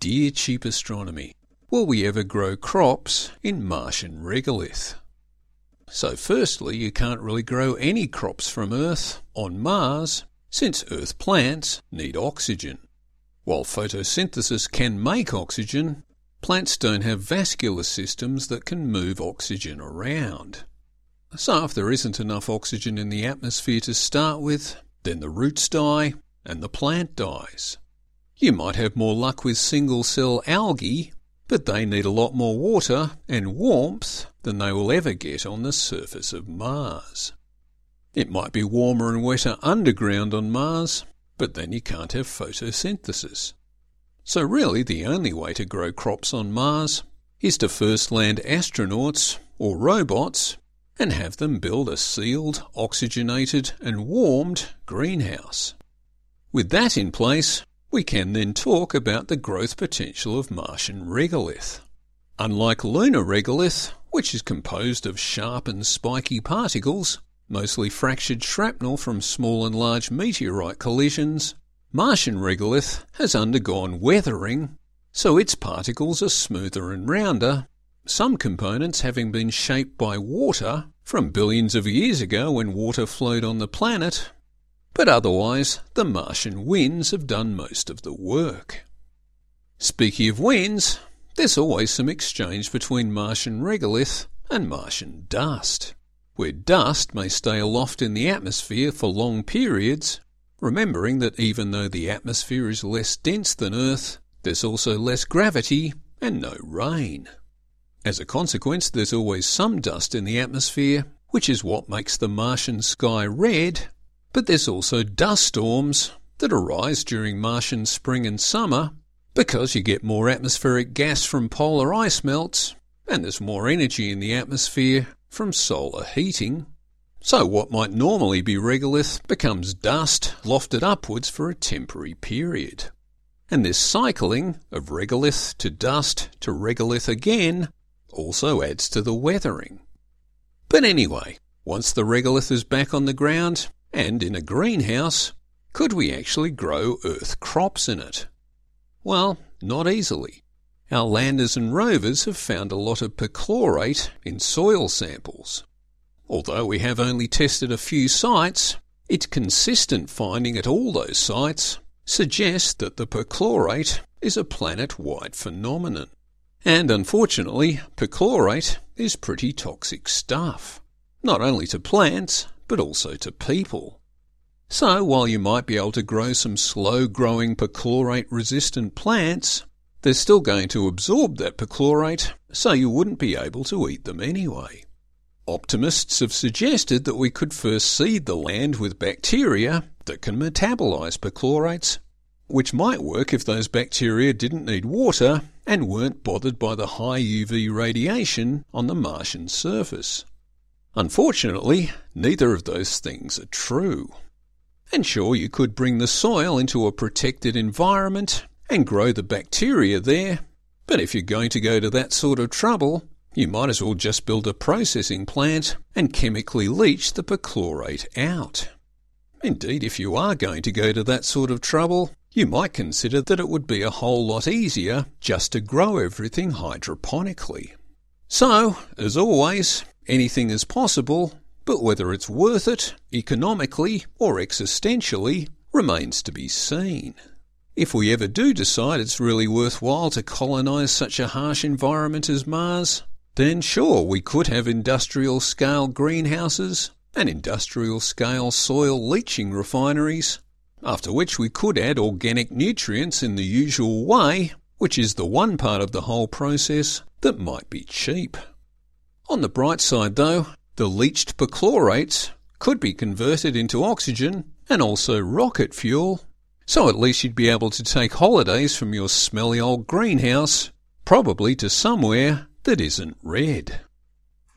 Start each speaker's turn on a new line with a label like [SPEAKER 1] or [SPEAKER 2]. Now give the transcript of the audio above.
[SPEAKER 1] Dear Cheap Astronomy, will we ever grow crops in Martian regolith? So firstly, you can't really grow any crops from Earth on Mars since Earth plants need oxygen. While photosynthesis can make oxygen, plants don't have vascular systems that can move oxygen around. So if there isn't enough oxygen in the atmosphere to start with, then the roots die and the plant dies. You might have more luck with single cell algae, but they need a lot more water and warmth than they will ever get on the surface of Mars. It might be warmer and wetter underground on Mars, but then you can't have photosynthesis. So really the only way to grow crops on Mars is to first land astronauts or robots and have them build a sealed, oxygenated and warmed greenhouse. With that in place, we can then talk about the growth potential of Martian regolith. Unlike lunar regolith, which is composed of sharp and spiky particles, mostly fractured shrapnel from small and large meteorite collisions, Martian regolith has undergone weathering, so its particles are smoother and rounder, some components having been shaped by water from billions of years ago when water flowed on the planet but otherwise the Martian winds have done most of the work. Speaking of winds, there's always some exchange between Martian regolith and Martian dust, where dust may stay aloft in the atmosphere for long periods, remembering that even though the atmosphere is less dense than Earth, there's also less gravity and no rain. As a consequence, there's always some dust in the atmosphere, which is what makes the Martian sky red but there's also dust storms that arise during Martian spring and summer because you get more atmospheric gas from polar ice melts and there's more energy in the atmosphere from solar heating. So what might normally be regolith becomes dust lofted upwards for a temporary period. And this cycling of regolith to dust to regolith again also adds to the weathering. But anyway, once the regolith is back on the ground, and in a greenhouse, could we actually grow earth crops in it? Well, not easily. Our landers and rovers have found a lot of perchlorate in soil samples. Although we have only tested a few sites, its consistent finding at all those sites suggests that the perchlorate is a planet-wide phenomenon. And unfortunately, perchlorate is pretty toxic stuff, not only to plants, but also to people. So while you might be able to grow some slow growing perchlorate resistant plants, they're still going to absorb that perchlorate, so you wouldn't be able to eat them anyway. Optimists have suggested that we could first seed the land with bacteria that can metabolize perchlorates, which might work if those bacteria didn't need water and weren't bothered by the high UV radiation on the Martian surface. Unfortunately, neither of those things are true. And sure, you could bring the soil into a protected environment and grow the bacteria there, but if you're going to go to that sort of trouble, you might as well just build a processing plant and chemically leach the perchlorate out. Indeed, if you are going to go to that sort of trouble, you might consider that it would be a whole lot easier just to grow everything hydroponically. So, as always, Anything is possible, but whether it's worth it, economically or existentially, remains to be seen. If we ever do decide it's really worthwhile to colonise such a harsh environment as Mars, then sure, we could have industrial scale greenhouses and industrial scale soil leaching refineries, after which we could add organic nutrients in the usual way, which is the one part of the whole process that might be cheap. On the bright side, though, the leached perchlorates could be converted into oxygen and also rocket fuel, so at least you'd be able to take holidays from your smelly old greenhouse, probably to somewhere that isn't red.